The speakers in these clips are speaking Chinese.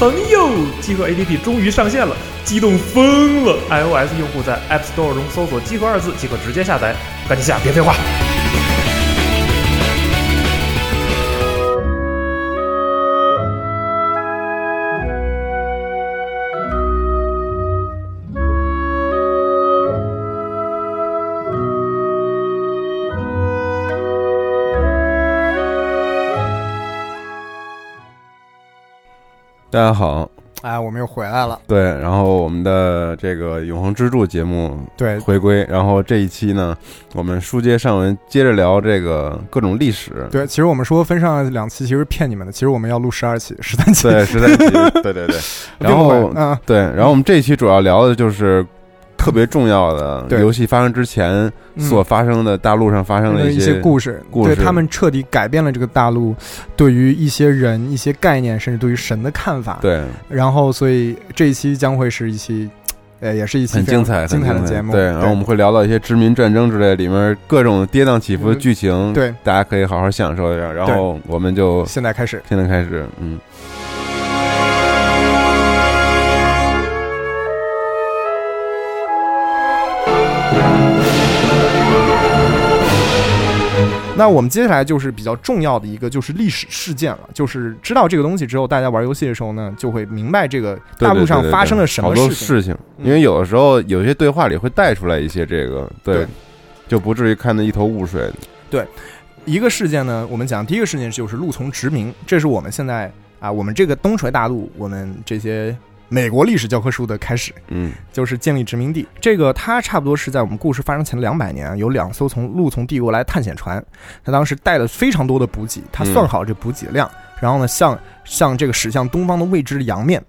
朋友，集合 APP 终于上线了，激动疯了！iOS 用户在 App Store 中搜索“集合”二字即可直接下载，赶紧下，别废话。大家好，哎，我们又回来了。对，然后我们的这个永恒支柱节目对回归，然后这一期呢，我们书接上文，接着聊这个各种历史。对，其实我们说分上两期，其实骗你们的。其实我们要录十二期、十三期。对，十三期。对对对。然后，嗯，对，然后我们这一期主要聊的就是特别重要的游戏发生之前所发生的大陆上发生的一些故事，故事，对他们彻底改变了这个大陆对于一些人、一些概念，甚至对于神的看法。对。然后，所以这一期将会是一期，呃，也是一期很精彩、精彩的节目。对。然后我们会聊到一些殖民战争之类里面各种跌宕起伏的剧情。对，大家可以好好享受一下。然后我们就现在开始，现在开始，嗯。那我们接下来就是比较重要的一个，就是历史事件了。就是知道这个东西之后，大家玩游戏的时候呢，就会明白这个大陆上发生了什么事情。因为有的时候有些对话里会带出来一些这个，对，就不至于看得一头雾水。对，一个事件呢，我们讲第一个事件就是陆从殖民，这是我们现在啊，我们这个东陲大陆，我们这些。美国历史教科书的开始，嗯，就是建立殖民地。这个它差不多是在我们故事发生前两百年，有两艘从陆从帝国来探险船，他当时带了非常多的补给，他算好这补给量，然后呢，向向这个驶向东方的未知的洋面。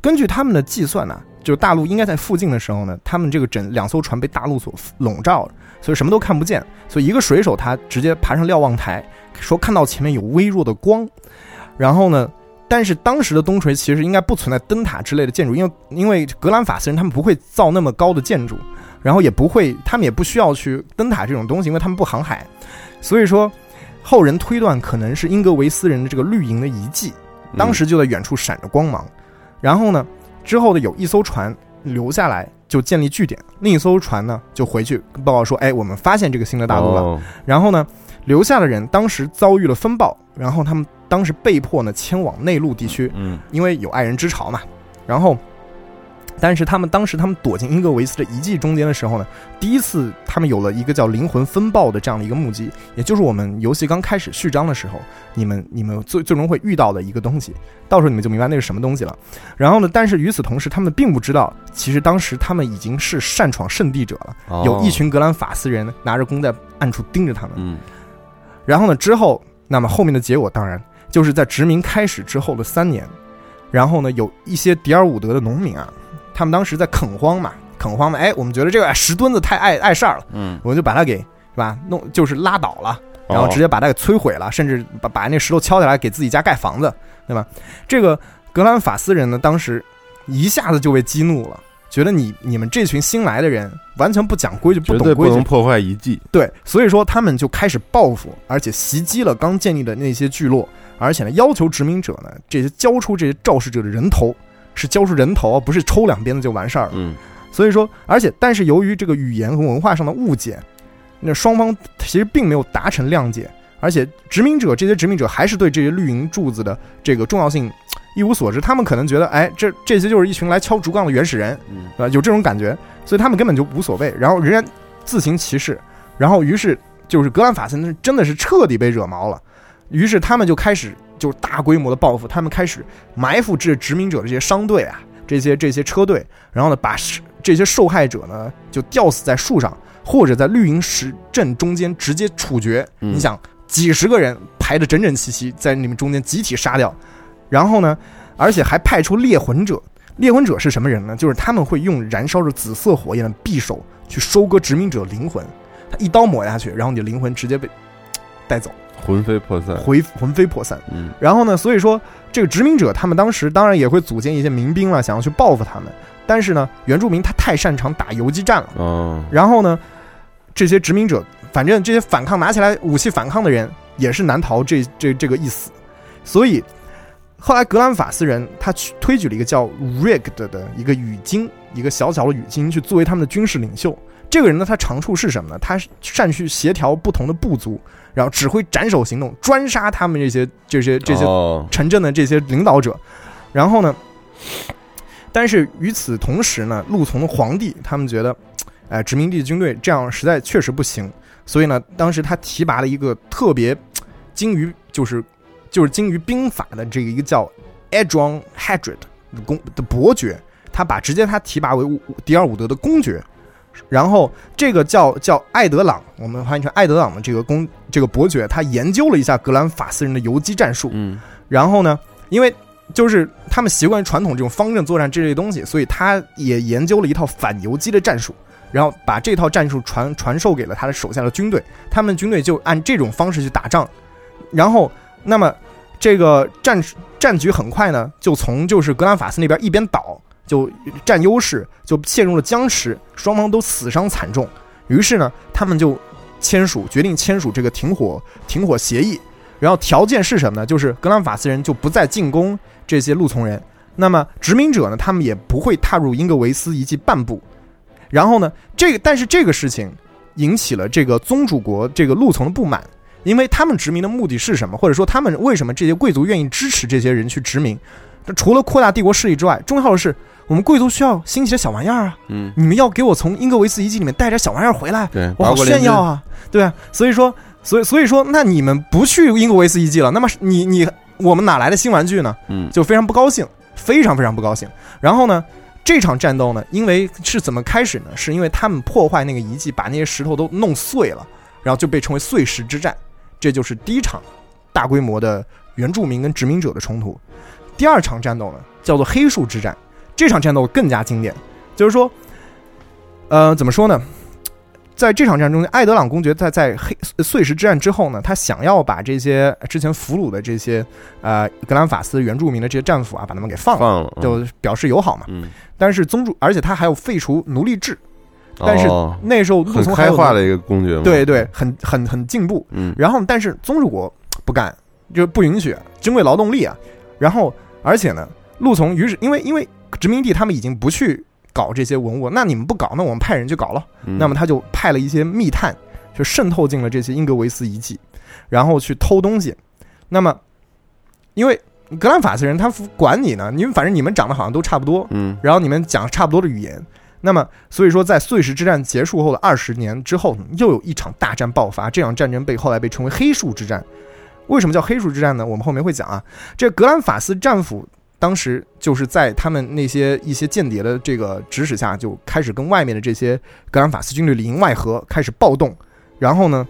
根据他们的计算呢，就大陆应该在附近的时候呢，他们这个整两艘船被大陆所笼罩了，所以什么都看不见。所以一个水手他直接爬上瞭望台，说看到前面有微弱的光，然后呢。但是当时的东垂其实应该不存在灯塔之类的建筑，因为因为格兰法斯人他们不会造那么高的建筑，然后也不会，他们也不需要去灯塔这种东西，因为他们不航海，所以说后人推断可能是英格维斯人的这个绿营的遗迹，当时就在远处闪着光芒，然后呢之后的有一艘船留下来就建立据点，另一艘船呢就回去报告说，哎，我们发现这个新的大陆了，然后呢留下的人当时遭遇了风暴，然后他们。当时被迫呢迁往内陆地区，嗯，因为有爱人之潮嘛。然后，但是他们当时他们躲进英格维斯的遗迹中间的时候呢，第一次他们有了一个叫灵魂风暴的这样的一个目击，也就是我们游戏刚开始序章的时候，你们你们最最终会遇到的一个东西。到时候你们就明白那是什么东西了。然后呢，但是与此同时，他们并不知道，其实当时他们已经是擅闯圣地者了，有一群格兰法斯人拿着弓在暗处盯着他们。嗯，然后呢，之后那么后面的结果当然。就是在殖民开始之后的三年，然后呢，有一些迪尔伍德的农民啊，他们当时在垦荒嘛，垦荒嘛，哎，我们觉得这个石墩子太碍碍事儿了，嗯，我们就把它给是吧，弄就是拉倒了，然后直接把它给摧毁了，甚至把把那石头敲下来给自己家盖房子，对吧？这个格兰法斯人呢，当时一下子就被激怒了。觉得你你们这群新来的人完全不讲规矩，不懂规矩，不能破坏遗迹。对，所以说他们就开始报复，而且袭击了刚建立的那些聚落，而且呢，要求殖民者呢这些交出这些肇事者的人头，是交出人头，不是抽两鞭子就完事儿了。嗯，所以说，而且但是由于这个语言和文化上的误解，那双方其实并没有达成谅解，而且殖民者这些殖民者还是对这些绿营柱子的这个重要性。一无所知，他们可能觉得，哎，这这些就是一群来敲竹杠的原始人，啊，有这种感觉，所以他们根本就无所谓，然后仍然自行其事，然后于是就是格兰法森真的是彻底被惹毛了，于是他们就开始就大规模的报复，他们开始埋伏这殖民者的这些商队啊，这些这些车队，然后呢，把这些受害者呢就吊死在树上，或者在绿营石阵中间直接处决。你想，几十个人排的整整齐齐，在你们中间集体杀掉。然后呢，而且还派出猎魂者。猎魂者是什么人呢？就是他们会用燃烧着紫色火焰的匕首去收割殖民者灵魂。他一刀抹下去，然后你的灵魂直接被带走，魂飞魄散，魂魂飞魄散。嗯。然后呢，所以说这个殖民者他们当时当然也会组建一些民兵了，想要去报复他们。但是呢，原住民他太擅长打游击战了。嗯。然后呢，这些殖民者，反正这些反抗拿起来武器反抗的人，也是难逃这这这个一死。所以。后来格兰法斯人他去推举了一个叫 Rigged 的一个语经，一个小小的语经去作为他们的军事领袖。这个人呢，他长处是什么呢？他善于协调不同的部族，然后指挥斩首行动，专杀他们这些这些这些城镇的这些领导者。然后呢，但是与此同时呢，陆从的皇帝他们觉得，哎，殖民地军队这样实在确实不行。所以呢，当时他提拔了一个特别精于就是就是精于兵法的这个一个叫 Adron Hadrid 的公的伯爵，他把直接他提拔为迪尔伍德的公爵。然后这个叫叫艾德朗，我们翻译成艾德朗的这个公这个伯爵，他研究了一下格兰法斯人的游击战术。嗯，然后呢，因为就是他们习惯传统这种方阵作战这类东西，所以他也研究了一套反游击的战术。然后把这套战术传传授给了他的手下的军队，他们军队就按这种方式去打仗，然后那么这个战战局很快呢，就从就是格兰法斯那边一边倒，就占优势，就陷入了僵持，双方都死伤惨重。于是呢，他们就签署决定签署这个停火停火协议，然后条件是什么呢？就是格兰法斯人就不再进攻这些路从人，那么殖民者呢，他们也不会踏入英格维斯遗迹半步。然后呢，这个但是这个事情引起了这个宗主国这个陆从的不满，因为他们殖民的目的是什么？或者说他们为什么这些贵族愿意支持这些人去殖民？除了扩大帝国势力之外，重要的是我们贵族需要新奇的小玩意儿啊！嗯，你们要给我从英格维斯遗迹里面带点小玩意儿回来，对，我好炫耀啊！对啊，所以说，所以所以说，那你们不去英格维斯遗迹了，那么你你我们哪来的新玩具呢？嗯，就非常不高兴，非常非常不高兴。然后呢？这场战斗呢，因为是怎么开始呢？是因为他们破坏那个遗迹，把那些石头都弄碎了，然后就被称为碎石之战。这就是第一场大规模的原住民跟殖民者的冲突。第二场战斗呢，叫做黑树之战。这场战斗更加经典，就是说，呃，怎么说呢？在这场战中，艾德朗公爵在在黑碎石之战之后呢，他想要把这些之前俘虏的这些呃格兰法斯原住民的这些战俘啊，把他们给放了，就表示友好嘛。嗯。但是宗主，而且他还有废除奴隶制。但是那时候陆从开化的一个公爵，对对，很很很进步。嗯。然后，但是宗主国不干，就不允许珍贵劳动力啊。然后，而且呢，陆从于是因为因为殖民地他们已经不去。搞这些文物，那你们不搞，那我们派人去搞了。那么他就派了一些密探，就渗透进了这些英格维斯遗迹，然后去偷东西。那么，因为格兰法斯人他管你呢，你们反正你们长得好像都差不多，嗯，然后你们讲差不多的语言。那么，所以说在碎石之战结束后的二十年之后，又有一场大战爆发。这场战争被后来被称为黑树之战。为什么叫黑树之战呢？我们后面会讲啊。这格兰法斯战俘。当时就是在他们那些一些间谍的这个指使下，就开始跟外面的这些格兰法斯军队里应外合，开始暴动。然后呢，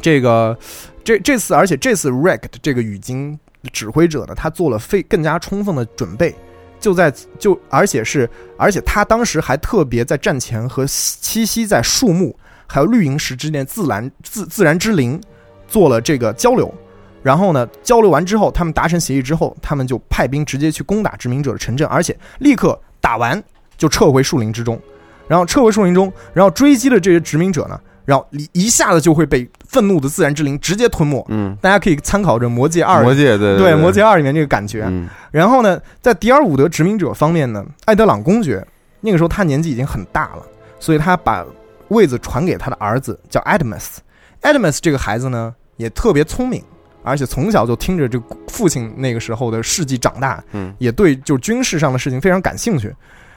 这个这这次，而且这次 r e c 这个语经指挥者呢，他做了非更加充分的准备，就在就而且是而且他当时还特别在战前和栖息在树木还有绿萤石之间自然自自然之林做了这个交流。然后呢，交流完之后，他们达成协议之后，他们就派兵直接去攻打殖民者的城镇，而且立刻打完就撤回树林之中，然后撤回树林中，然后追击的这些殖民者呢，然后一一下子就会被愤怒的自然之灵直接吞没。嗯，大家可以参考着《魔戒二》。魔戒对对，《魔戒二》里面这个感觉。嗯。然后呢，在迪尔伍德殖民者方面呢，艾德朗公爵那个时候他年纪已经很大了，所以他把位子传给他的儿子叫 Adams。Adams 这个孩子呢，也特别聪明。而且从小就听着这父亲那个时候的事迹长大，嗯，也对就军事上的事情非常感兴趣，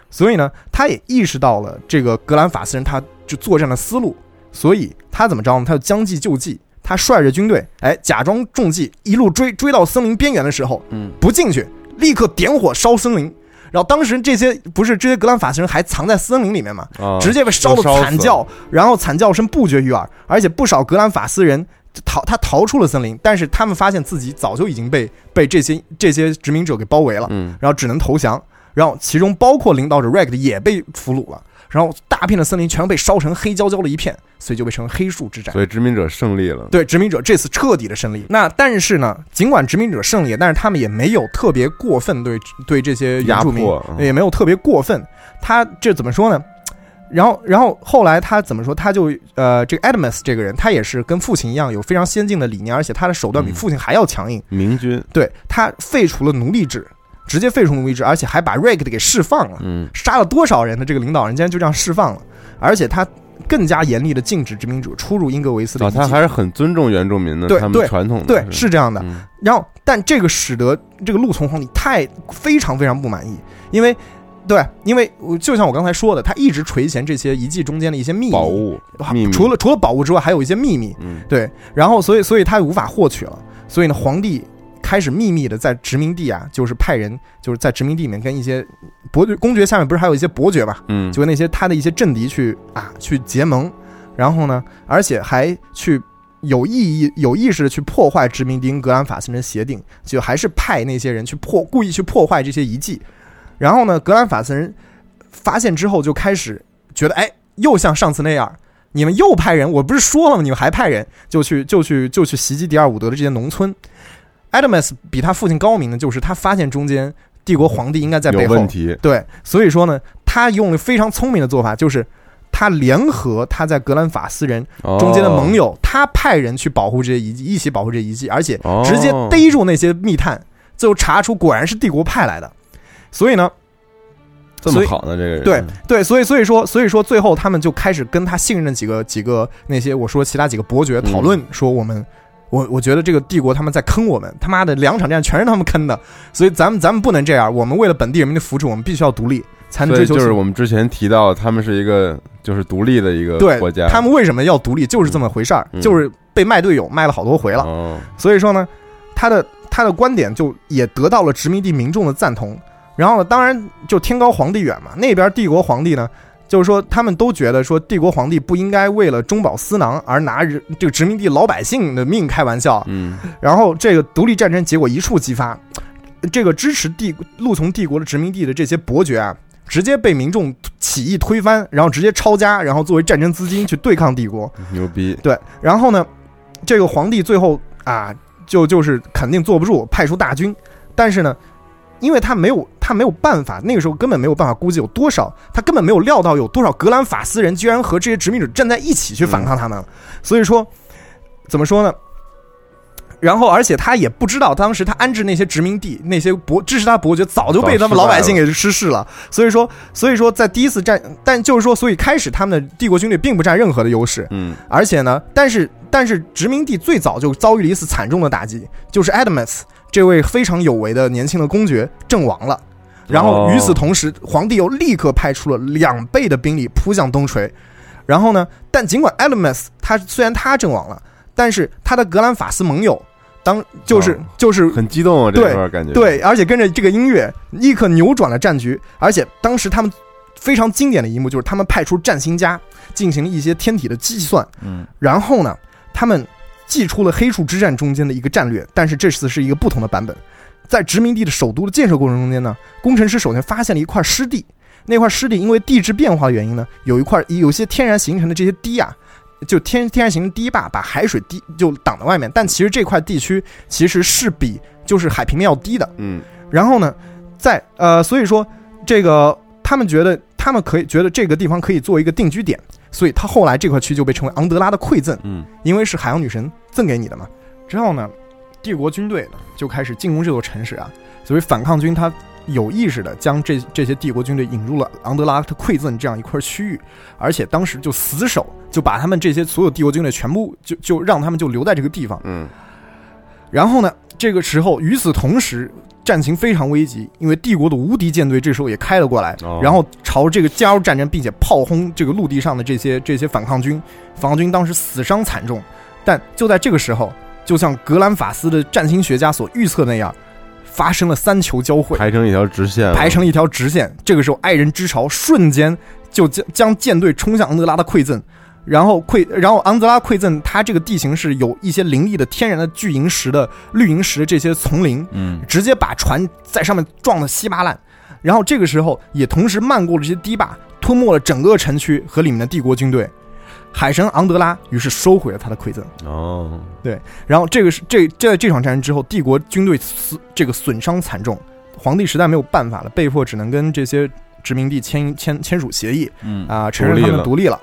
所以呢，他也意识到了这个格兰法斯人他就作战的思路，所以他怎么着呢？他就将计就计，他率着军队，哎，假装中计，一路追追到森林边缘的时候，嗯，不进去，立刻点火烧森林，然后当时这些不是这些格兰法斯人还藏在森林里面嘛，直接被烧的惨叫，然后惨叫声不绝于耳，而且不少格兰法斯人。逃，他逃出了森林，但是他们发现自己早就已经被被这些这些殖民者给包围了，嗯，然后只能投降，然后其中包括领导者 Reg 也被俘虏了，然后大片的森林全被烧成黑焦焦的一片，所以就被称为黑树之战。所以殖民者胜利了，对，殖民者这次彻底的胜利。那但是呢，尽管殖民者胜利，但是他们也没有特别过分对对这些原住民，也没有特别过分。他这怎么说呢？然后，然后后来他怎么说？他就呃，这个 Adams 这个人，他也是跟父亲一样有非常先进的理念，而且他的手段比父亲还要强硬。明君，对他废除了奴隶制，直接废除奴隶制，而且还把 Reg 给释放了。嗯，杀了多少人的这个领导人，竟然就这样释放了，而且他更加严厉的禁止殖民者出入英格维斯的。他还是很尊重原住民的，他们传统。对，是这样的。然后，但这个使得这个陆从皇帝太非常非常不满意，因为。对，因为就像我刚才说的，他一直垂涎这些遗迹中间的一些秘密宝物，除了除了宝物之外，还有一些秘密。嗯，对，然后所以所以他无法获取了，所以呢，皇帝开始秘密的在殖民地啊，就是派人就是在殖民地里面跟一些伯爵、公爵下面不是还有一些伯爵嘛，嗯，就跟那些他的一些政敌去啊去结盟，然后呢，而且还去有意义、有意识的去破坏殖民地格兰法斯人协定，就还是派那些人去破，故意去破坏这些遗迹。然后呢，格兰法斯人发现之后就开始觉得，哎，又像上次那样，你们又派人，我不是说了吗？你们还派人，就去就去就去袭击迪尔伍德的这些农村。Adams 比他父亲高明的，就是他发现中间帝国皇帝应该在背后，问题。对，所以说呢，他用了非常聪明的做法，就是他联合他在格兰法斯人中间的盟友，他派人去保护这些遗迹，一起保护这些遗迹，而且直接逮住那些密探，最后查出果然是帝国派来的。所以呢，这么好呢？这个人对对，所以所以说所以说最后他们就开始跟他信任的几个几个那些我说其他几个伯爵讨论说我们我我觉得这个帝国他们在坑我们，他妈的两场战全是他们坑的，所以咱们咱们不能这样，我们为了本地人民的福祉，我们必须要独立才能追求。就是我们之前提到，他们是一个就是独立的一个国家，他们为什么要独立？就是这么回事儿，就是被卖队友卖了好多回了。所以说呢，他的他的观点就也得到了殖民地民众的赞同。然后呢，当然就天高皇帝远嘛。那边帝国皇帝呢，就是说他们都觉得说帝国皇帝不应该为了中饱私囊而拿人这个殖民地老百姓的命开玩笑。嗯。然后这个独立战争结果一触即发，这个支持帝陆从帝国的殖民地的这些伯爵啊，直接被民众起义推翻，然后直接抄家，然后作为战争资金去对抗帝国。牛逼。对。然后呢，这个皇帝最后啊，就就是肯定坐不住，派出大军，但是呢。因为他没有，他没有办法，那个时候根本没有办法估计有多少，他根本没有料到有多少格兰法斯人居然和这些殖民者站在一起去反抗他们，所以说，怎么说呢？然后，而且他也不知道，当时他安置那些殖民地那些伯支持他伯爵早就被他们老百姓给失势了，所以说，所以说在第一次战，但就是说，所以开始他们的帝国军队并不占任何的优势，嗯，而且呢，但是但是殖民地最早就遭遇了一次惨重的打击，就是 Adams。这位非常有为的年轻的公爵阵亡了，然后与此同时，皇帝又立刻派出了两倍的兵力扑向东陲。然后呢，但尽管 Elmas 他虽然他阵亡了，但是他的格兰法斯盟友当就是就是很激动啊，这块感觉对，而且跟着这个音乐立刻扭转了战局。而且当时他们非常经典的一幕就是他们派出占星家进行一些天体的计算，嗯，然后呢，他们。祭出了黑树之战中间的一个战略，但是这次是一个不同的版本。在殖民地的首都的建设过程中间呢，工程师首先发现了一块湿地，那块湿地因为地质变化的原因呢，有一块有些天然形成的这些堤啊，就天天然形成堤坝，把海水堤就挡在外面。但其实这块地区其实是比就是海平面要低的，嗯。然后呢，在呃，所以说这个他们觉得他们可以觉得这个地方可以做一个定居点。所以，他后来这块区就被称为昂德拉的馈赠，嗯，因为是海洋女神赠给你的嘛。之后呢，帝国军队呢就开始进攻这座城市啊。所以，反抗军他有意识的将这这些帝国军队引入了昂德拉的馈赠这样一块区域，而且当时就死守，就把他们这些所有帝国军队全部就就让他们就留在这个地方，嗯。然后呢，这个时候与此同时。战情非常危急，因为帝国的无敌舰队这时候也开了过来，然后朝这个加入战争，并且炮轰这个陆地上的这些这些反抗军。反抗军当时死伤惨重，但就在这个时候，就像格兰法斯的战星学家所预测那样，发生了三球交汇，排成一条直线，排成一条直线。这个时候，爱人之潮瞬间就将将舰队冲向安德拉的馈赠。然后馈，然后昂泽拉馈赠，它这个地形是有一些林立的天然的巨萤石的绿萤石的这些丛林，嗯，直接把船在上面撞得稀巴烂。然后这个时候也同时漫过了这些堤坝，吞没了整个城区和里面的帝国军队。海神昂德拉于是收回了他的馈赠。哦，对，然后这个是这在这场战争之后，帝国军队损这个损伤惨重，皇帝实在没有办法了，被迫只能跟这些殖民地签签签署协议，嗯啊，承认他们独立立了。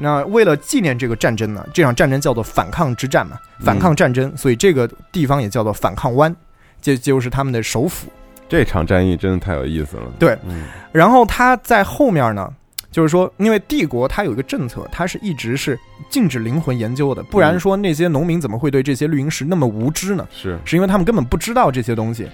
那为了纪念这个战争呢，这场战争叫做反抗之战嘛，反抗战争，所以这个地方也叫做反抗湾，这就是他们的首府。这场战役真的太有意思了。对，嗯然后他在后面呢，就是说，因为帝国它有一个政策，它是一直是禁止灵魂研究的，不然说那些农民怎么会对这些绿萤石那么无知呢？是是因为他们根本不知道这些东西，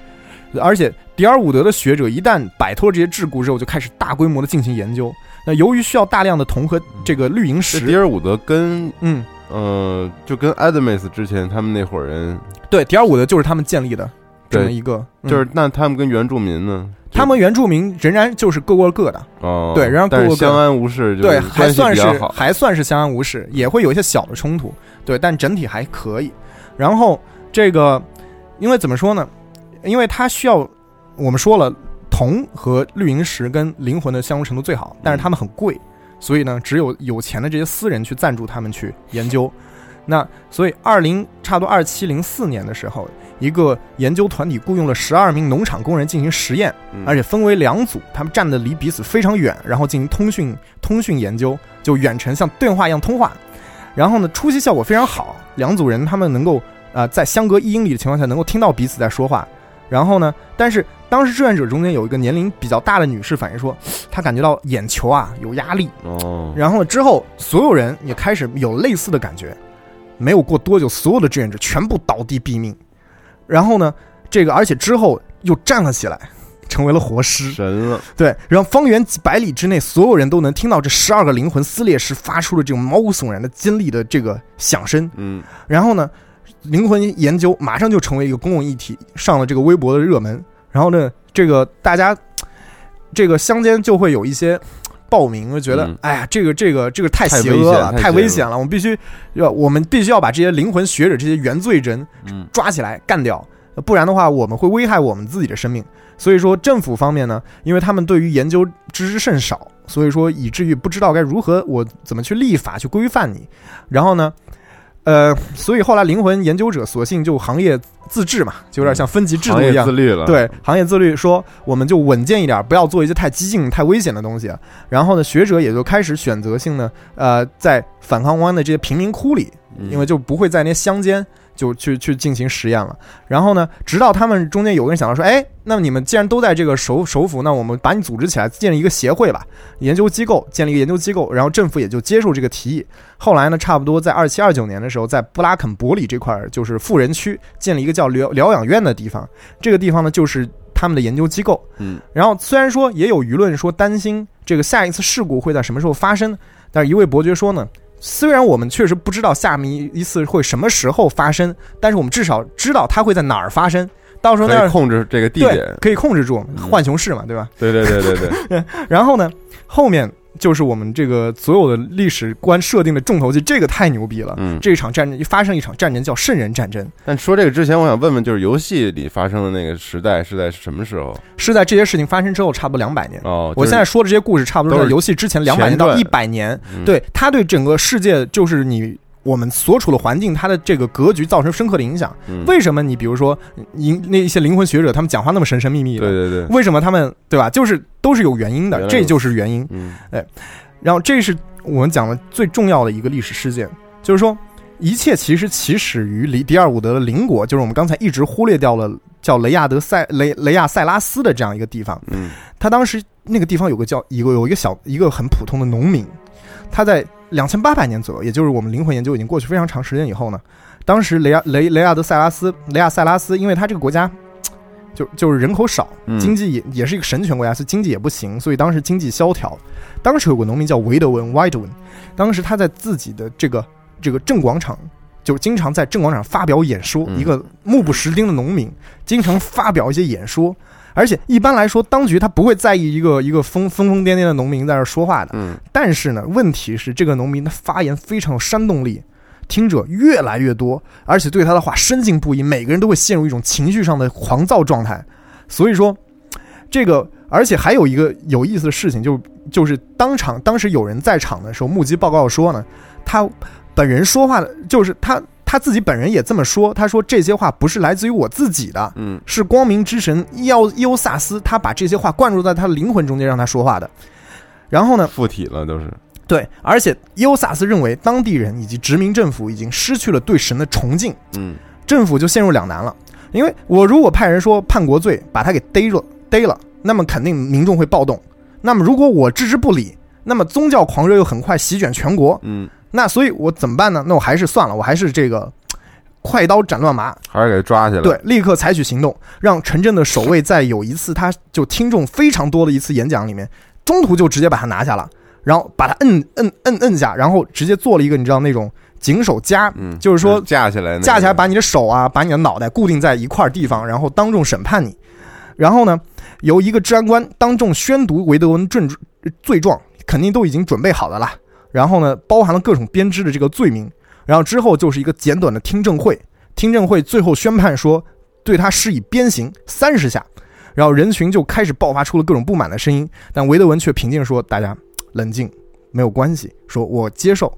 而且迪尔伍德的学者一旦摆脱这些桎梏之后，就开始大规模的进行研究。那由于需要大量的铜和这个绿萤石迪，尔伍德跟嗯，呃，就跟 Adams 之前他们那伙人，对，迪尔伍德就是他们建立的这么一个，嗯就是那他们跟原住民呢？他们原住民仍然就是各过各的，哦，对仍然后各个但是相安无事，对，还算是。还算是相安无事，也会有一些小的冲突，对，但整体还可以。然后这个，因为怎么说呢？因为他需要，我们说了，铜和绿萤石跟灵魂的相容程度最好，但是它们很贵，所以呢，只有有钱的这些私人去赞助他们去研究。那所以二零差不多二七零四年的时候，一个研究团体雇佣了十二名农场工人进行实验，嗯而且分为两组，他们站得离彼此非常远，然后进行通讯通讯研究，就远程像电话一样通话。然后呢，出席效果非常好，两组人他们能够呃在相隔一英里的情况下能够听到彼此在说话。然后呢，但是当时志愿者中间有一个年龄比较大的女士反映说，她感觉到眼球啊有压力。哦，然后之后所有人也开始有类似的感觉，没有过多久，所有的志愿者全部倒地毙命。然后呢，这个而且之后又站了起来，成为了活尸。神了，对，然后方圆几百里之内，所有人都能听到这十二个灵魂撕裂时发出的这种毛骨悚然的尖利的这个响声。嗯，然后呢，灵魂研究马上就成为一个公共议题，上了这个微博的热门。然后呢，这个大家这个乡间就会有一些报名，就觉得、嗯哎呀，这个这个这个太邪恶了，太危险了，我们必须要我们必须要把这些灵魂学者这些原罪人嗯抓起来干掉，呃不然的话我们会危害我们自己的生命。所以说政府方面呢，因为他们对于研究知之甚少，所以说以至于不知道该如何我怎么去立法去规范你。然后呢，呃，所以后来灵魂研究者索性就行业自治嘛，就有点像分级制度一样。业自律了，对，行业自律说，我们就稳健一点，不要做一些太激进、太危险的东西。然后呢，学者也就开始选择性呢，呃，在反抗湾的这些贫民窟里，嗯，因为就不会在那些乡间就去去进行实验了。然后呢，直到他们中间有个人想到说，哎，那么你们既然都在这个首首府，那我们把你组织起来，建立一个协会吧，研究机构，建立一个研究机构，然后政府也就接受这个提议。后来呢，差不多在二七二九年的时候，在布拉肯伯里这块儿就是富人区建立一个叫疗疗养院的地方，这个地方呢就是他们的研究机构。嗯，然后虽然说也有舆论说担心这个下一次事故会在什么时候发生，但是一位伯爵说呢，虽然我们确实不知道下面一次会什么时候发生，但是我们至少知道它会在哪儿发生。到时候那儿控制这个地对点，可以控制住嗯浣熊市嘛，对吧？对对对对对，然后呢，后面就是我们这个所有的历史观设定的重头戏，这个太牛逼了。嗯。这一场战争发生一场战争叫圣人战争，但说这个之前，我想问问，就是游戏里发生的那个时代是在什么时候？是在这些事情发生之后差不多两百年。哦，我现在说的这些故事，差不多是在游戏之前两百年到一百年。嗯对他对整个世界，就是你我们所处的环境，它的这个格局造成深刻的影响。嗯为什么你比如说灵那一些灵魂学者，他们讲话那么神神秘秘的？对对对，为什么他们对吧？就是都是有原因的，这就是原因。嗯然后这是我们讲的最重要的一个历史事件，就是说一切其实起始于里迪尔伍德的邻国，就是我们刚才一直忽略掉了叫雷亚德塞雷雷亚塞拉斯的这样一个地方。嗯他当时那个地方有个叫一个有一个小一个很普通的农民，他在两千八百年左右，也就是我们灵魂研究已经过去非常长时间以后呢，当时雷亚雷雷亚德塞拉斯雷亚塞拉斯，因为他这个国家就就是人口少，嗯经济也也是一个神权国家，所以经济也不行，所以当时经济萧条。当时有个农民叫维德文 （Widewen），当时他在自己的这个这个镇广场，就经常在正广场发表演说。嗯一个目不识丁的农民，经常发表一些演说，而且一般来说，当局他不会在意一个一个疯疯疯癫癫的农民在那儿说话的。嗯但是呢，问题是这个农民的发言非常有煽动力，听者越来越多，而且对他的话深信不疑，每个人都会陷入一种情绪上的狂躁状态。所以说，这个而且还有一个有意思的事情，就就是当场当时有人在场的时候，目击报告说呢，他本人说话的，就是他他自己本人也这么说，他说这些话不是来自于我自己的，嗯，是光明之神伊奥伊欧萨斯，他把这些话灌注在他的灵魂中间，让他说话的。然后呢，附体了都是。对，而且伊欧萨斯认为当地人以及殖民政府已经失去了对神的崇敬，嗯，政府就陷入两难了。因为我如果派人说叛国罪，把他给逮了，逮了，那么肯定民众会暴动。那么如果我置之不理，那么宗教狂热又很快席卷全国，嗯，那所以我怎么办呢？那我还是算了，我还是这个快刀斩乱麻，还是给抓起来。对，立刻采取行动，让城镇的守卫在有一次他就听众非常多的一次演讲里面，中途就直接把他拿下了。然后把他摁摁摁摁下，然后直接做了一个你知道那种警手夹，嗯，就是说架起来，架起来把你的手啊，把你的脑袋固定在一块地方，然后当众审判你。然后呢，由一个治安官当众宣读维德文罪罪状，肯定都已经准备好的了。然后呢，包含了各种编织的这个罪名。然后之后就是一个简短的听证会，听证会最后宣判说对他施以鞭刑三十下。然后人群就开始爆发出了各种不满的声音，但维德文却平静说：“大家。”冷静，没有关系。说我接受。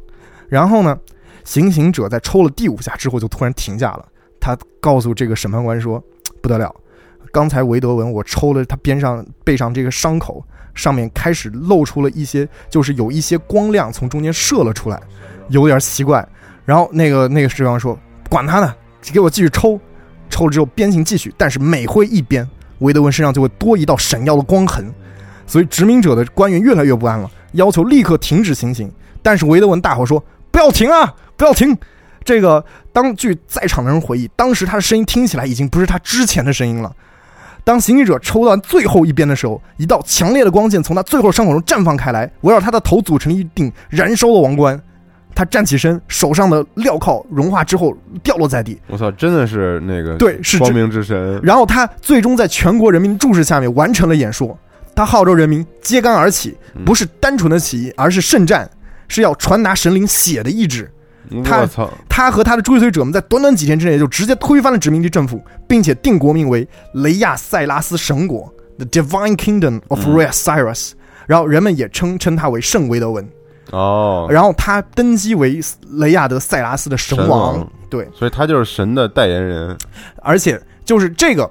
然后呢，行刑者在抽了第五下之后就突然停下了。他告诉这个审判官说：“不得了，刚才维德文我抽了他边上背上这个伤口，上面开始露出了一些，就是有一些光亮从中间射了出来，有点奇怪。”然后那个那个士兵说：“管他呢，给我继续抽。抽了之后鞭刑继续，但是每挥一鞭，维德文身上就会多一道闪耀的光痕。所以殖民者的官员越来越不安了。”要求立刻停止行刑，但是维德文大吼说：“不要停啊，不要停！”这个当据在场的人回忆，当时他的声音听起来已经不是他之前的声音了。当行刑者抽到最后一鞭的时候，一道强烈的光线从他最后伤口中绽放开来，围绕他的头组成一顶燃烧的王冠。他站起身，手上的镣铐融化之后掉落在地。我操，真的是那个对，是光明之神。然后他最终在全国人民注视下面完成了演说。他号召人民揭竿而起，不是单纯的起义，而是圣战，是要传达神灵血的意志。他他和他的追随者们在短短几天之内就直接推翻了殖民地政府，并且定国名为雷亚塞拉斯神国 （The Divine Kingdom of Rea Cyrus），然后人们也称称他为圣维德文。哦，然后他登基为雷亚德塞拉斯的神王，对，所以他就是神的代言人，而且就是这个。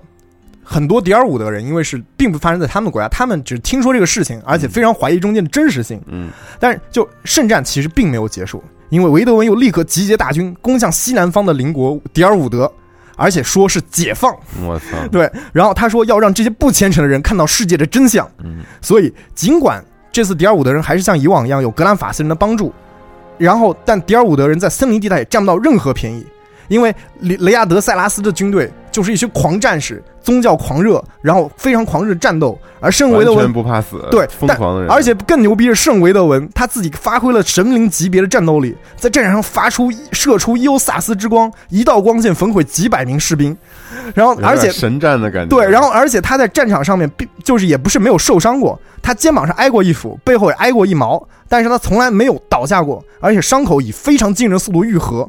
很多迪尔伍德人，因为是并不发生在他们国家，他们只听说这个事情，而且非常怀疑中间的真实性。嗯，但是就圣战其实并没有结束，因为维德文又立刻集结大军攻向西南方的邻国迪尔伍德，而且说是解放。我操！对，然后他说要让这些不虔诚的人看到世界的真相。嗯，所以尽管这次迪尔伍德人还是像以往一样有格兰法斯人的帮助，然后但迪尔伍德人在森林地带也占不到任何便宜。因为雷雷亚德塞拉斯的军队就是一群狂战士，宗教狂热，然后非常狂热战斗。而圣维德文不怕死，对，疯狂的人。而且更牛逼的圣维德文，他自己发挥了神灵级别的战斗力，在战场上发出射出伊欧萨斯之光，一道光线焚毁几百名士兵。然后，而且神战的感觉。对，然后而且他在战场上面，并就是也不是没有受伤过，他肩膀上挨过一斧，背后也挨过一矛，但是他从来没有倒下过，而且伤口以非常惊人速度愈合。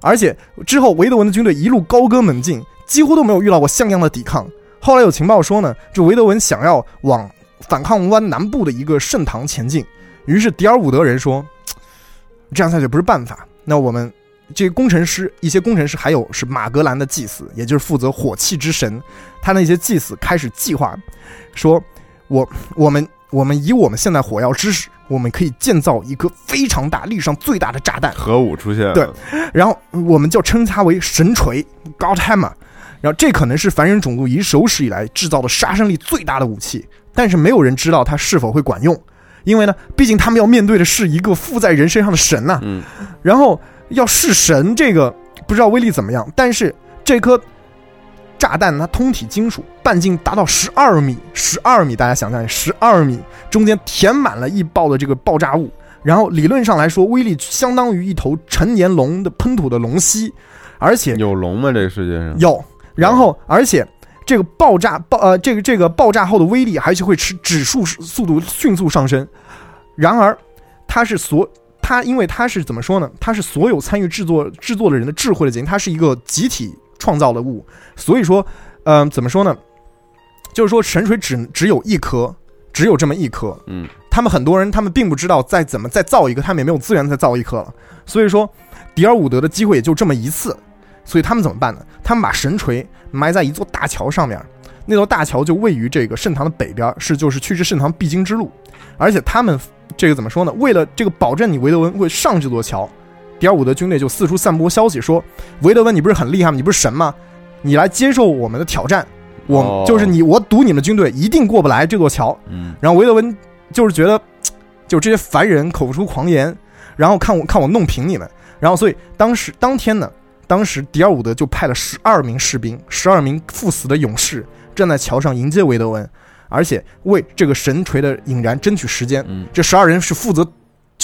而且之后，维德文的军队一路高歌猛进，几乎都没有遇到过像样的抵抗。后来有情报说呢，这维德文想要往反抗湾南部的一个圣堂前进。于是迪尔伍德人说：“这样下去不是办法。那我们这工程师，一些工程师，还有是马格兰的祭司，也就是负责火器之神，他那些祭司开始计划，说：我我们我们以我们现在火药知识。”我们可以建造一颗非常大、历史上最大的炸弹，核武出现。对，然后我们就称它为神锤 （God Hammer）。然后这可能是凡人种族以有史以来制造的杀伤力最大的武器，但是没有人知道它是否会管用，因为呢，毕竟他们要面对的是一个附在人身上的神呐。嗯。然后要是神，这个不知道威力怎么样，但是这颗。炸弹它通体金属，半径达到十二米，十二米，大家想象一下，十二米中间填满了易爆的这个爆炸物，然后理论上来说，威力相当于一头成年龙的喷吐的龙息，而且有龙吗？这个世界上有，然后而且这个爆炸爆呃这个这个爆炸后的威力还是会持指数速度迅速上升，然而它是所它因为它是怎么说呢？它是所有参与制作制作的人的智慧的结晶，它是一个集体。创造的物，所以说，嗯，怎么说呢？就是说，神锤只只有一颗，只有这么一颗，嗯，他们很多人他们并不知道再怎么再造一个，他们也没有资源再造一颗了。所以说，迪尔伍德的机会也就这么一次。所以他们怎么办呢？他们把神锤埋在一座大桥上面，那座大桥就位于这个圣堂的北边，是就是去至圣堂必经之路。而且他们这个怎么说呢？为了这个保证你维德文会上这座桥，迪尔伍德军队就四处散播消息说：维德文你不是很厉害吗？你不是神吗？你来接受我们的挑战。我就是你，我赌你们军队一定过不来这座桥。嗯，然后维德温就是觉得，就这些凡人口出狂言，然后看我看我弄平你们。然后所以当时当天呢，当时迪尔伍德就派了十二名士兵，十二名赴死的勇士站在桥上迎接维德温，而且为这个神锤的引燃争取时间。嗯，这十二人是负责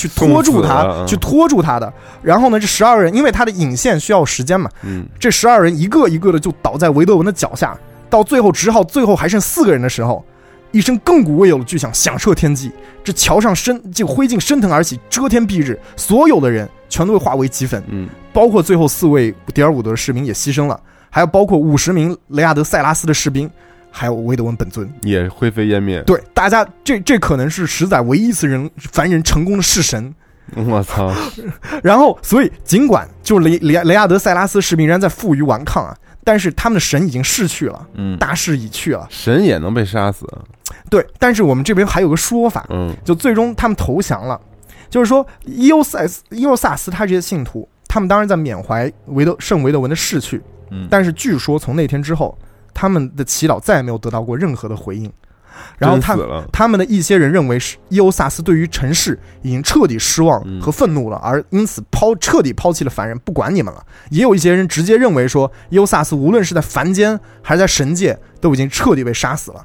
去拖住他，去拖住他的。然后呢，这十二人因为他的引线需要时间嘛，嗯，这十二人一个一个的就倒在维德文的脚下。到最后，只好最后还剩四个人的时候，一声亘古未有的巨响响彻天际，这桥上升这灰烬升腾而起，遮天蔽日，所有的人全都会化为齑粉。嗯，包括最后四位迪尔伍德的士兵也牺牲了，还有包括五十名雷亚德塞拉斯的士兵，还有维德温本尊也灰飞烟灭。对，大家这这可能是十载唯一一次人凡人成功的弑神。我操！然后，所以尽管就是雷雷雷亚德塞拉斯士兵仍然在负隅顽抗啊。但是他们的神已经逝去了，嗯，大势已去了。神也能被杀死，对。但是我们这边还有个说法，嗯，就最终他们投降了，就是说伊欧塞斯、伊欧萨斯他这些信徒，他们当然在缅怀维德圣维德文的逝去，嗯，但是据说从那天之后，他们的祈祷再也没有得到过任何的回应。然后他他们的一些人认为是伊欧萨斯对于尘世已经彻底失望和愤怒了，而因此抛彻底抛弃了凡人，不管你们了。也有一些人直接认为说伊欧萨斯无论是在凡间还是在神界都已经彻底被杀死了。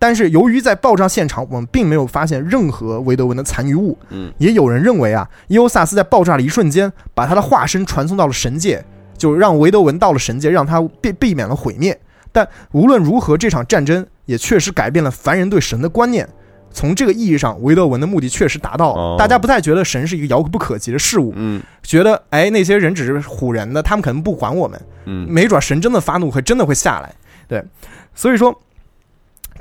但是由于在爆炸现场我们并没有发现任何维德文的残余物，嗯，也有人认为啊伊欧萨斯在爆炸的一瞬间把他的化身传送到了神界，就让维德文到了神界，让他避避免了毁灭。但无论如何，这场战争。也确实改变了凡人对神的观念。从这个意义上，维德文的目的确实达到了。大家不再觉得神是一个遥不可及的事物，嗯，觉得哎那些人只是唬人的，他们可能不管我们，嗯，没准神真的发怒会真的会下来。对，所以说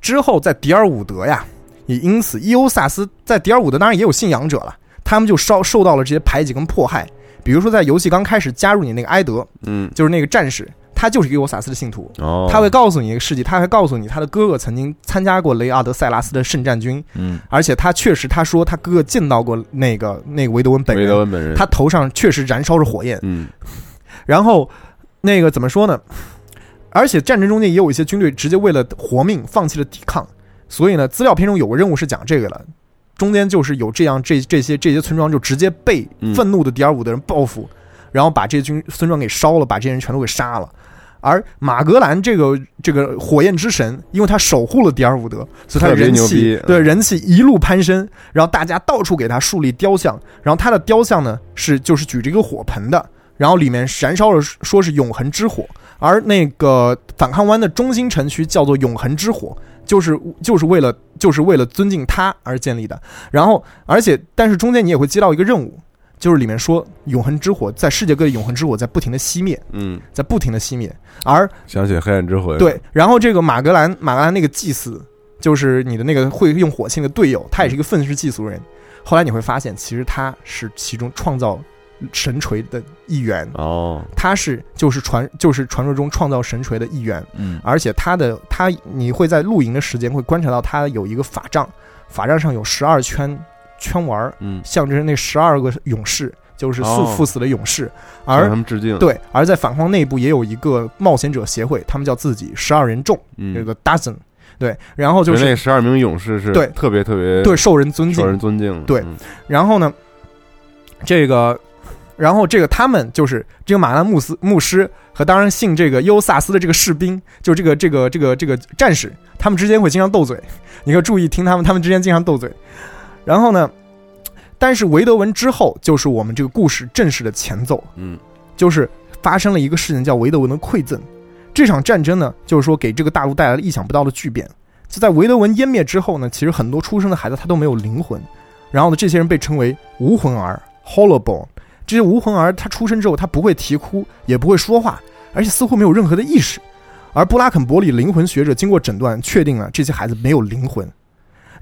之后在迪尔伍德呀，也因此伊欧萨斯在迪尔伍德当然也有信仰者了，他们就受受到了这些排挤跟迫害。比如说在游戏刚开始加入你那个埃德，嗯，就是那个战士。他就是伊欧萨斯的信徒，哦，他会告诉你一个事迹，他还告诉你他的哥哥曾经参加过雷阿德塞拉斯的圣战军，嗯，而且他确实他说他哥哥见到过那个那个维德温本人，维德温本人，他头上确实燃烧着火焰，嗯，然后那个怎么说呢？而且战争中间也有一些军队直接为了活命放弃了抵抗，所以呢，资料片中有个任务是讲这个的，中间就是有这样这这些这些村庄就直接被愤怒的第二五的人报复，然后把这些军村庄给烧了，把这些人全都给杀了。而马格兰这个这个火焰之神，因为他守护了迪尔伍德，所以他的人气对人气一路攀升。然后大家到处给他树立雕像，然后他的雕像呢是就是举着一个火盆的，然后里面燃烧了说是永恒之火。而那个反抗湾的中心城区叫做永恒之火，就是就是为了就是为了尊敬他而建立的。然后而且但是中间你也会接到一个任务。就是里面说永恒之火在世界各地，永恒之火在不停的熄灭，嗯，在不停的熄灭。而想起黑暗之魂，对，然后这个马格兰，马格兰那个祭司，就是你的那个会用火器的队友，他也是一个愤世嫉俗人。后来你会发现，其实他是其中创造神锤的一员哦，他是就是传就是传说中创造神锤的一员，嗯，而且他的他你会在露营的时间会观察到他有一个法杖，法杖上有十二圈。圈玩儿，嗯，象征那十二个勇士，就是赴赴死的勇士，而他们致敬。对，而在反方内部也有一个冒险者协会，他们叫自己十二人众，这个 dozen，对，然后就是那十二名勇士是对。特别特别对受人尊敬，受人尊敬。对，然后呢，这个，然后这个他们就是这个马兰牧斯牧师和当然信这个优萨斯的这个士兵，就这个这个这个这个战士，他们之间会经常斗嘴，你要注意听他们，他们之间经常斗嘴。然后呢？但是维德文之后，就是我们这个故事正式的前奏。嗯，就是发生了一个事情，叫维德文的馈赠。这场战争呢，就是说给这个大陆带来了意想不到的巨变。就在维德文湮灭之后呢，其实很多出生的孩子他都没有灵魂。然后呢，这些人被称为无魂儿 （Hollowborn）。这些无魂儿他出生之后，他不会啼哭，也不会说话，而且似乎没有任何的意识。而布拉肯伯里灵魂学者经过诊断，确定了这些孩子没有灵魂。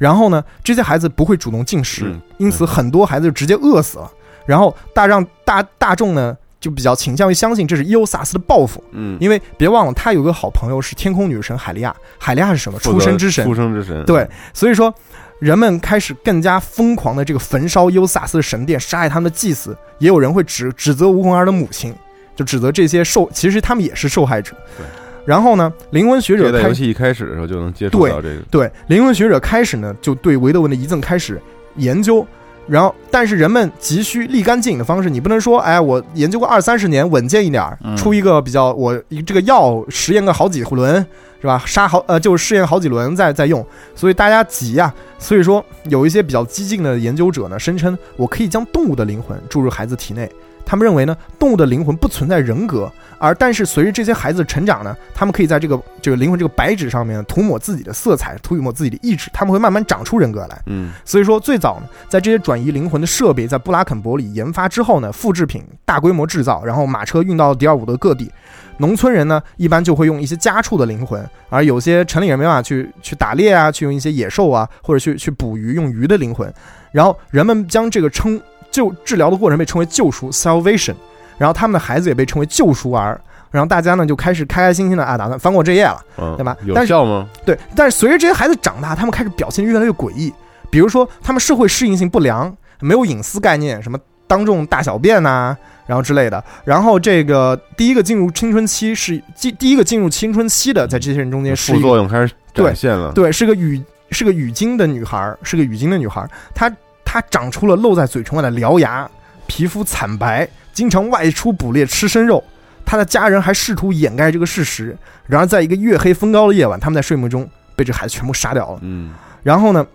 然后呢，这些孩子不会主动进食，因此很多孩子就直接饿死了。然后大让大大众呢就比较倾向于相信这是伊欧萨斯的报复。嗯，因为别忘了他有个好朋友是天空女神海利亚，海利亚是什么？出生之神。出生之神。对，所以说人们开始更加疯狂的这个焚烧伊欧萨斯的神殿，杀害他们的祭司。也有人会指指责吴红儿的母亲，就指责这些受，其实他们也是受害者。对。然后呢，灵魂学者在游戏一开始的时候就能接触到这个。对，灵魂学者开始呢，就对维德文的遗赠开始研究。然后，但是人们急需立竿见影的方式，你不能说，哎，我研究个二三十年，稳健一点儿，出一个比较，我这个药实验个好几轮，是吧？杀好，呃，就是试验好几轮再再用。所以大家急呀。所以说，有一些比较激进的研究者呢，声称我可以将动物的灵魂注入孩子体内。他们认为呢，动物的灵魂不存在人格，而但是随着这些孩子的成长呢，他们可以在这个这个灵魂这个白纸上面涂抹自己的色彩，涂抹自己的意志，他们会慢慢长出人格来。嗯，所以说最早呢，在这些转移灵魂的设备在布拉肯伯里研发之后呢，复制品大规模制造，然后马车运到迪尔伍德各地。农村人呢，一般就会用一些家畜的灵魂，而有些城里人没办法去去打猎啊，去用一些野兽啊，或者去去捕鱼，用鱼的灵魂。然后人们将这个称。就治疗的过程被称为救赎 （salvation），然后他们的孩子也被称为救赎儿，然后大家呢就开始开开心心的啊，打算翻过这页了，对吧？有效吗？对，但是随着这些孩子长大，他们开始表现越来越诡异，比如说他们社会适应性不良，没有隐私概念，什么当众大小便呐，然后之类的。然后这个第一个进入青春期是第第一个进入青春期的，在这些人中间，副作用开始展现了。对，是个语是个语精的女孩，是个语精的女孩，她。他长出了露在嘴唇外的獠牙，皮肤惨白，经常外出捕猎吃生肉。他的家人还试图掩盖这个事实。然而，在一个月黑风高的夜晚，他们在睡梦中被这孩子全部杀掉了。嗯，然后呢？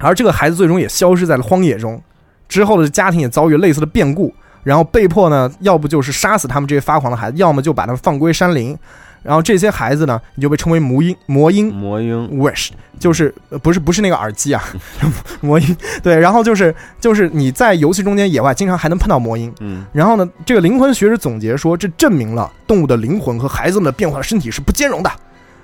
而这个孩子最终也消失在了荒野中。之后的家庭也遭遇类似的变故，然后被迫呢，要不就是杀死他们这些发狂的孩子，要么就把他们放归山林。然后这些孩子呢，你就被称为魔音，魔音，魔音，wish，就是不是不是那个耳机啊，魔音，对，然后就是就是你在游戏中间野外经常还能碰到魔音，嗯，然后呢，这个灵魂学者总结说，这证明了动物的灵魂和孩子们的变化的身体是不兼容的。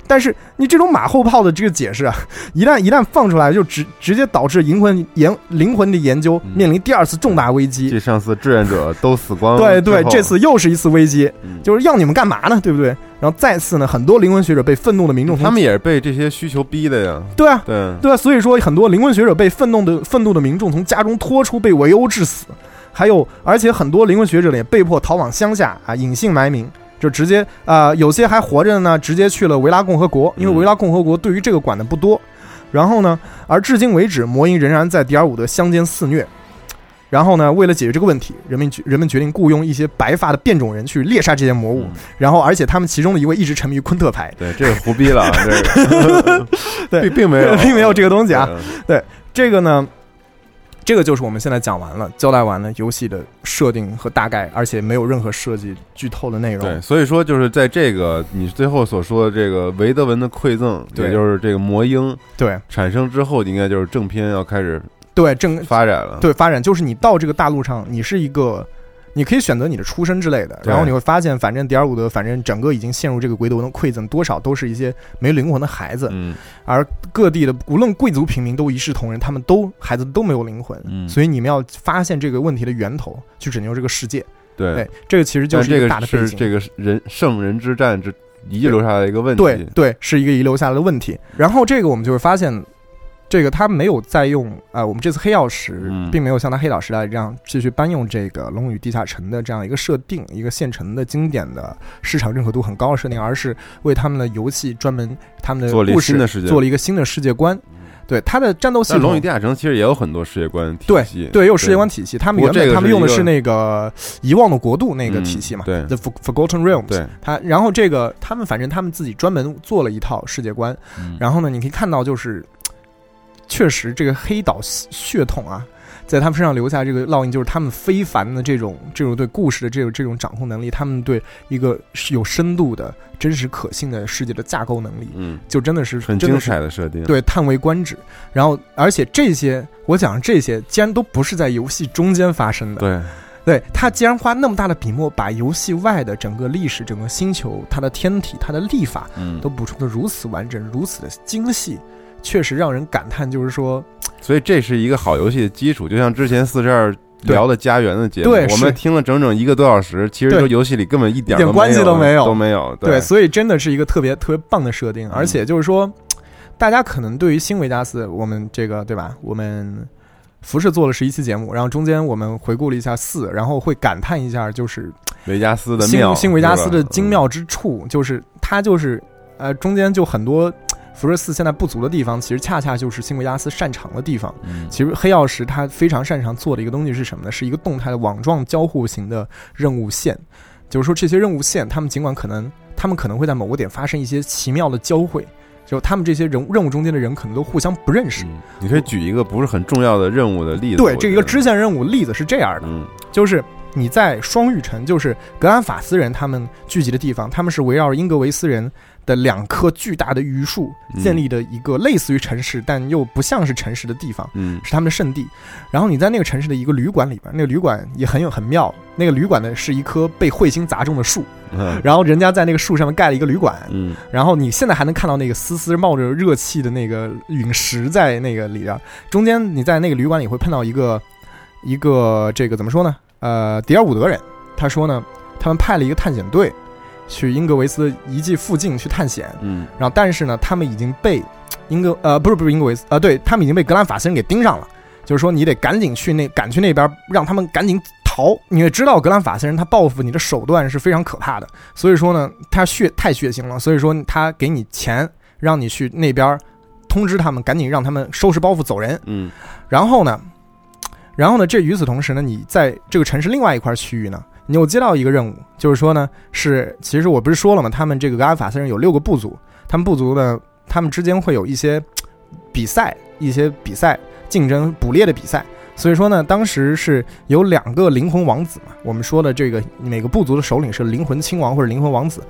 但是你这种马后炮的这个解释啊，一旦一旦放出来，就直直接导致灵魂研灵魂的研究面临第二次重大危机。这上次志愿者都死光了，对对，这次又是一次危机，就是要你们干嘛呢？对不对？然后再次呢，很多灵魂学者被愤怒的民众，他们也是被这些需求逼的呀。对啊，对对啊，所以说很多灵魂学者被愤怒的愤怒的民众从家中拖出，被围殴致死。还有，而且很多灵魂学者也被迫逃往乡下啊，隐姓埋名。就直接啊，有些还活着的呢，直接去了维拉共和国，因为维拉共和国对于这个管的不多。然后呢，而至今为止，魔音仍然在迪尔伍德乡间肆虐。然后呢，为了解决这个问题，人们人们决定雇佣一些白发的变种人去猎杀这些魔物。然后，而且他们其中的一位一直沉迷于昆特牌。对，这个胡逼了，对，并并没有，并没有这个东西啊。对，这个呢。这个就是我们现在讲完了，交代完了游戏的设定和大概，而且没有任何设计剧透的内容。对，所以说就是在这个你最后所说的这个维德文的馈赠，也就是这个魔婴对产生之后，应该就是正片要开始对正发展了。对，发展就是你到这个大陆上，你是一个。你可以选择你的出身之类的，然后你会发现，反正迪尔伍德，反正整个已经陷入这个维德文的馈赠，多少都是一些没灵魂的孩子。嗯，而各地的无论贵族平民都一视同仁，他们都孩子都没有灵魂。嗯，所以你们要发现这个问题的源头，去拯救这个世界。对，这个其实就是这个大的是这个人圣人之战之遗留下来的一个问题。对对，是一个遗留下来的问题。然后这个我们就会发现。这个他没有再用啊，我们这次黑曜石并没有像他黑岛时代这样继续搬用这个龙与地下城的这样一个设定，一个现成的经典的市场认可度很高的设定，而是为他们的游戏专门他们的故事做了一个新的世界观。对他的战斗系统，龙与地下城其实也有很多世界观体系，对，也有世界观体系。他们原本他们用的是那个遗忘的国度那个体系嘛，对，The Forgotten Realms。对，他然后这个他们反正他们自己专门做了一套世界观，然后呢，你可以看到就是。确实，这个黑岛血统啊，在他们身上留下这个烙印，就是他们非凡的这种这种对故事的这种这种掌控能力，他们对一个有深度的真实可信的世界的架构能力，嗯，就真的是很精彩的设定，对，叹为观止。然后，而且这些我讲这些，既然都不是在游戏中间发生的，对，对他既然花那么大的笔墨，把游戏外的整个历史、整个星球、它的天体、它的历法，嗯，都补充的如此完整、如此的精细。确实让人感叹，就是说，所以这是一个好游戏的基础。就像之前四十二聊的家园的节目，我们听了整整一个多小时，其实游戏里根本一点关系都没有，都没有。对，所以真的是一个特别特别棒的设定，而且就是说，大家可能对于新维加斯，我们这个对吧？我们服饰做了十一期节目，然后中间我们回顾了一下四，然后会感叹一下，就是维加斯的妙新维加斯的精妙之处，就是它就是呃中间就很多。辐射四现在不足的地方，其实恰恰就是辛维加斯擅长的地方。嗯其实黑曜石它非常擅长做的一个东西是什么呢？是一个动态的网状交互型的任务线。就是说，这些任务线，他们尽管可能，他们可能会在某个点发生一些奇妙的交汇，就他们这些人任务中间的人可能都互相不认识。你可以举一个不是很重要的任务的例子。对，这一个支线任务例子是这样的，嗯就是你在双玉城，就是格兰法斯人他们聚集的地方，他们是围绕英格维斯人。的两棵巨大的榆树建立的一个类似于城市，但又不像是城市的地方，嗯，是他们的圣地。然后你在那个城市的一个旅馆里边，那个旅馆也很有很妙。那个旅馆呢是一棵被彗星砸中的树，然后人家在那个树上面盖了一个旅馆，嗯，然后你现在还能看到那个丝丝冒着热气的那个陨石在那个里边。中间你在那个旅馆里会碰到一个一个这个怎么说呢？呃，迪尔伍德人，他说呢，他们派了一个探险队。去英格维斯遗迹附近去探险，嗯，然后但是呢，他们已经被 英格呃不是不是英格维斯呃，对他们已经被格兰法斯人给盯上了，就是说你得赶紧去那赶去那边，让他们赶紧逃。你也知道格兰法斯人他报复你的手段是非常可怕的，所以说呢，他血太血腥了，所以说他给你钱让你去那边通知他们，赶紧让他们收拾包袱走人。嗯，然后呢，然后呢，这与此同时呢，你在这个城市另外一块区域呢。你又接到一个任务，就是说呢，是其实我不是说了吗？他们这个阿尔法斯人有六个部族，他们部族呢，他们之间会有一些 比赛，一些比赛竞争捕猎的比赛。所以说呢，当时是有两个灵魂王子嘛，我们说的这个每个部族的首领是灵魂亲王或者灵魂王子，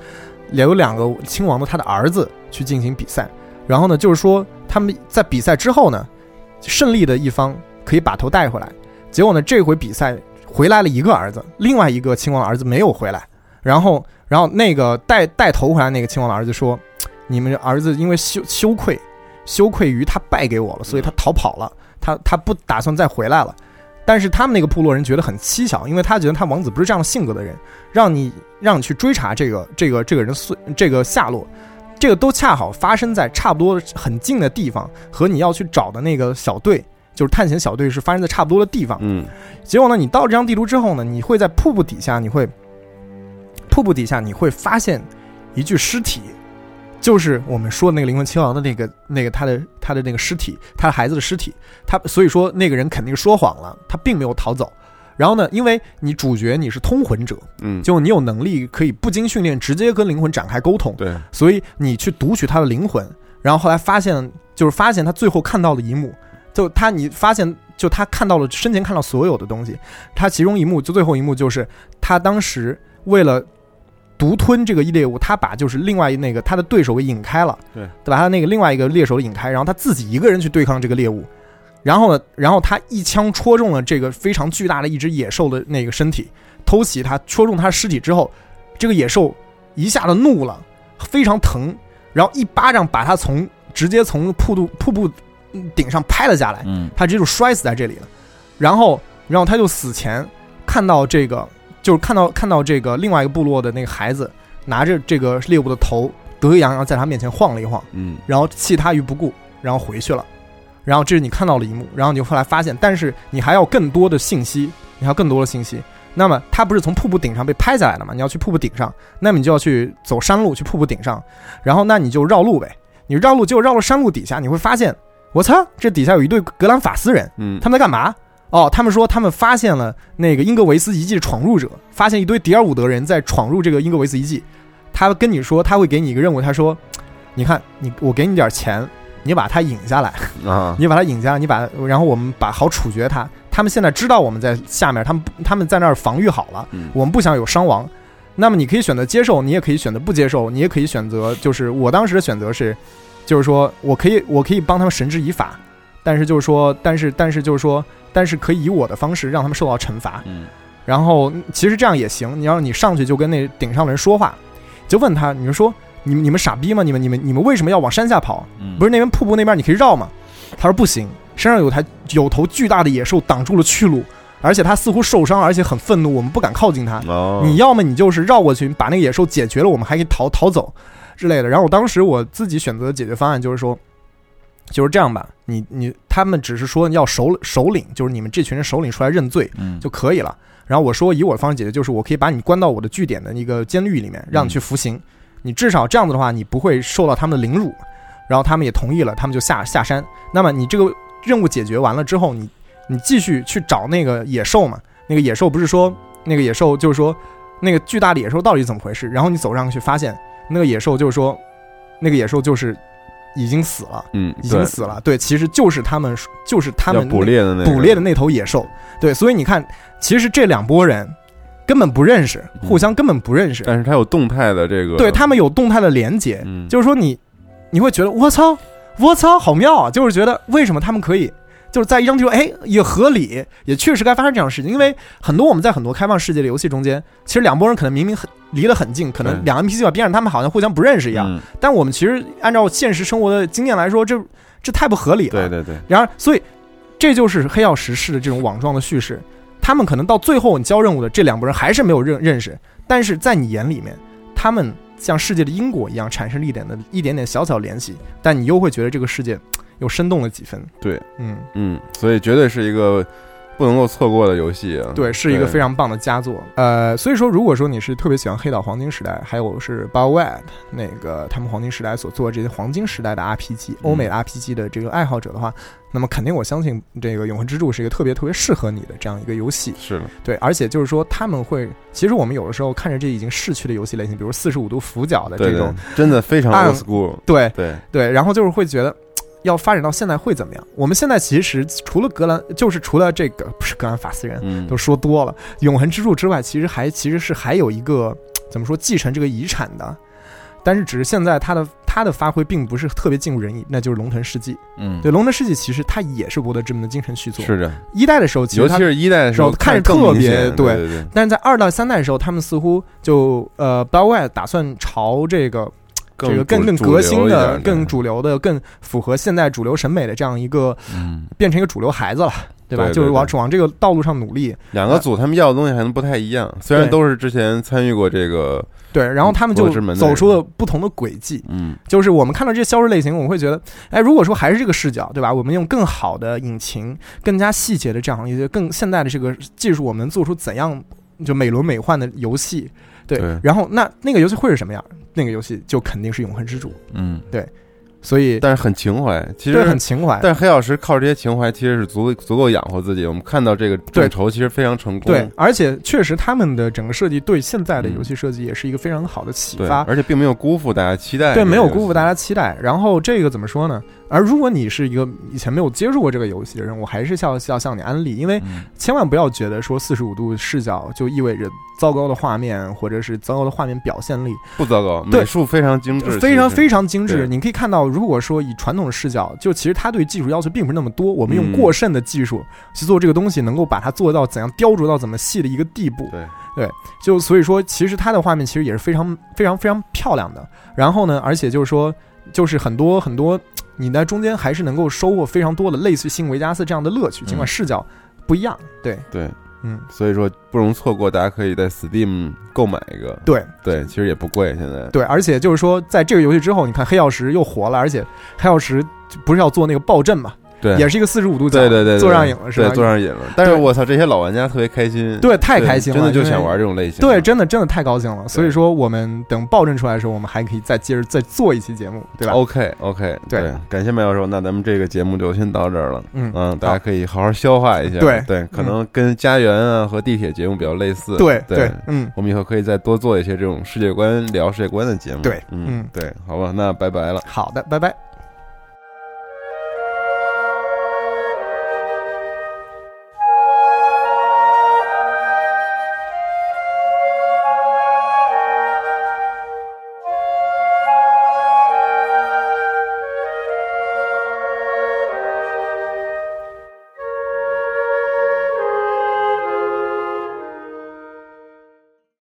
也有两个亲王的他的儿子去进行比赛。然后呢，就是说他们在比赛之后呢，胜利的一方可以把头带回来。结果呢，这回比赛。回来了一个儿子，另外一个亲王的儿子没有回来。然后，然后那个带带头回来那个亲王的儿子说：“你们儿子因为羞羞愧，羞愧于他败给我了，所以他逃跑了。他他不打算再回来了。但是他们那个部落人觉得很蹊跷，因为他觉得他王子不是这样性格的人，让你让你去追查这个这个这个人这个下落，这个都恰好发生在差不多很近的地方，和你要去找的那个小队。”就是探险小队是发生在差不多的地方，嗯，结果呢，你到这张地图之后呢，你会在瀑布底下，你会瀑布底下你会发现一具尸体，就是我们说的那个灵魂亲王的那个那个他的他的那个尸体，他的孩子的尸体，他所以说那个人肯定说谎了，他并没有逃走。然后呢，因为你主角你是通魂者，嗯，就你有能力可以不经训练直接跟灵魂展开沟通，对，所以你去读取他的灵魂，然后后来发现就是发现他最后看到的一幕。就他，你发现，就他看到了生前看到所有的东西。他其中一幕，就最后一幕，就是他当时为了独吞这个猎物，他把就是另外那个他的对手给引开了，对，把他那个另外一个猎手引开，然后他自己一个人去对抗这个猎物。然后呢，然后他一枪戳中了这个非常巨大的一只野兽的那个身体，偷袭他，戳中他尸体之后，这个野兽一下子怒了，非常疼，然后一巴掌把他从直接从瀑布瀑布。顶上拍了下来，嗯，他直接就摔死在这里了。然后，然后他就死前看到这个，就是看到看到这个另外一个部落的那个孩子拿着这个猎物的头，得意洋洋在他面前晃了一晃，嗯，然后弃他于不顾，然后回去了。然后这是你看到了一幕，然后你就后来发现，但是你还要更多的信息，你还要更多的信息。那么他不是从瀑布顶上被拍下来的吗？你要去瀑布顶上，那么你就要去走山路去瀑布顶上，然后那你就绕路呗。你绕路结果绕到山路底下，你会发现。我操！这底下有一对格兰法斯人，嗯，他们在干嘛？哦，他们说他们发现了那个英格维斯遗迹的闯入者，发现一堆迪尔伍德人在闯入这个英格维斯遗迹。他跟你说他会给你一个任务，他说：“你看，你我给你点钱，你把他引下来啊，你把他引下来，你把然后我们把好处决他。他们现在知道我们在下面，他们他们在那儿防御好了，我们不想有伤亡。那么你可以选择接受，你也可以选择不接受，你也可以选择就是我当时的选择是。”就是说我可以，我可以帮他们绳之以法，但是就是说，但是但是就是说，但是可以以我的方式让他们受到惩罚。嗯，然后其实这样也行。你要你上去就跟那顶上的人说话，就问他，你就说你们你们傻逼吗？你们你们你们为什么要往山下跑？不是那边瀑布那边你可以绕吗？他说不行，山上有台有头巨大的野兽挡住了去路，而且他似乎受伤，而且很愤怒，我们不敢靠近他。你要么你就是绕过去把那个野兽解决了，我们还可以逃逃走之类的。然后我当时我自己选择的解决方案就是说，就是这样吧，你你他们只是说要首首领，就是你们这群人首领出来认罪就可以了。然后我说以我的方式解决，就是我可以把你关到我的据点的一个监狱里面，让你去服刑。你至少这样子的话，你不会受到他们的凌辱。然后他们也同意了，他们就下下山。那么你这个任务解决完了之后，你你继续去找那个野兽嘛？那个野兽不是说那个野兽就是说那个巨大的野兽到底怎么回事？然后你走上去发现那个野兽就是说那个野兽就是已经死了，嗯，已经死了。对，其实就是他们就是他们捕猎的那捕猎的那头野兽。对，所以你看，其实这两拨人。根本不认识，互相根本不认识。但是他有动态的这个，对他们有动态的连接，就是说你，你会觉得我操，我操，好妙啊！就是觉得为什么他们可以，就是在一张地图，哎，也合理，也确实该发生这样的事情。因为很多我们在很多开放世界的游戏中间，其实两拨人可能明明很离得很近，可能两个 NPC 吧边上，他们好像互相不认识一样。但我们其实按照现实生活的经验来说，这这太不合理了。对对对。然而，所以这就是黑曜石式的这种网状的叙事。他们可能到最后你交任务的这两拨人还是没有认认识，但是在你眼里面，他们像世界的因果一样产生了一点的一点点小小联系，但你又会觉得这个世界又生动了几分。对，嗯嗯，所以绝对是一个。不能够错过的游戏啊！对，是一个非常棒的佳作。呃，所以说，如果说你是特别喜欢《黑岛黄金时代》，还有是 BioWare 那个他们黄金时代所做的这些黄金时代的 RPG、欧美 RPG 的这个爱好者的话，那么肯定我相信这个《永恒之柱》是一个特别特别适合你的这样一个游戏。是的，对，而且就是说他们会，其实我们有的时候看着这已经逝去的游戏类型，比如四十五度俯角的这种，真的非常 old school。对对对，然后就是会觉得。要发展到现在会怎么样？我们现在其实除了格兰，就是除了这个不是格兰法斯人，都说多了。永恒之柱之外，其实还其实是还有一个怎么说继承这个遗产的，但是只是现在他的他的发挥并不是特别尽如人意，那就是龙腾世纪。嗯，对，龙腾世纪其实它也是博德之门的精神续作。是的，一代的时候，尤其是一代的时候看着特别对。但是在二到三代的时候，他们似乎就呃 b 外打算朝这个。这个更更革新的、更主流的、更符合现代主流审美的这样一个，变成一个主流孩子了，对吧？就是往往这个道路上努力。两个组他们要的东西还能不太一样，虽然都是之前参与过这个，对，然后他们就走出了不同的轨迹。嗯，就是我们看到这些销售类型，我们会觉得，哎，如果说还是这个视角，对吧？我们用更好的引擎、更加细节的这样一些更现代的这个技术，我们做出怎样就美轮美奂的游戏？对，然后那那个游戏会是什么样？那个游戏就肯定是永恒之主。嗯，对，所以但是很情怀，其实很情怀。但是黑曜石靠这些情怀其实是足足够养活自己。我们看到这个众筹其实非常成功。对，而且确实他们的整个设计对现在的游戏设计也是一个非常好的启发，而且并没有辜负大家期待。对，没有辜负大家期待。然后这个怎么说呢？而如果你是一个以前没有接触过这个游戏的人，我还是要要向你安利，因为千万不要觉得说四十五度视角就意味着糟糕的画面或者是糟糕的画面表现力。不糟糕，美术非常精致，非常非常精致。你可以看到，如果说以传统的视角，就其实它对技术要求并不是那么多。我们用过剩的技术去做这个东西，能够把它做到怎样雕琢到怎么细的一个地步。对对，就所以说，其实它的画面其实也是非常非常非常漂亮的。然后呢，而且就是说，就是很多很多。你在中间还是能够收获非常多的类似新维加斯这样的乐趣，尽管视角不一样。对对，嗯，所以说不容错过，大家可以在 Steam 购买一个。对对，其实也不贵，现在。对，而且就是说，在这个游戏之后，你看黑曜石又活了，而且黑曜石不是要做那个暴政嘛？对，也是一个四十五度角，对对对，坐上瘾了是吧？坐上瘾了。但是我操，这些老玩家特别开心，对，太开心了，真的就想玩这种类型。对，真的真的太高兴了。所以说，我们等暴政出来的时候，我们还可以再接着再做一期节目，对吧？OK OK，对，感谢麦教授，那咱们这个节目就先到这儿了。嗯嗯，大家可以好好消化一下。对对，可能跟家园啊和地铁节目比较类似。对对，嗯，我们以后可以再多做一些这种世界观聊世界观的节目。对，嗯对，好吧，那拜拜了。好的，拜拜。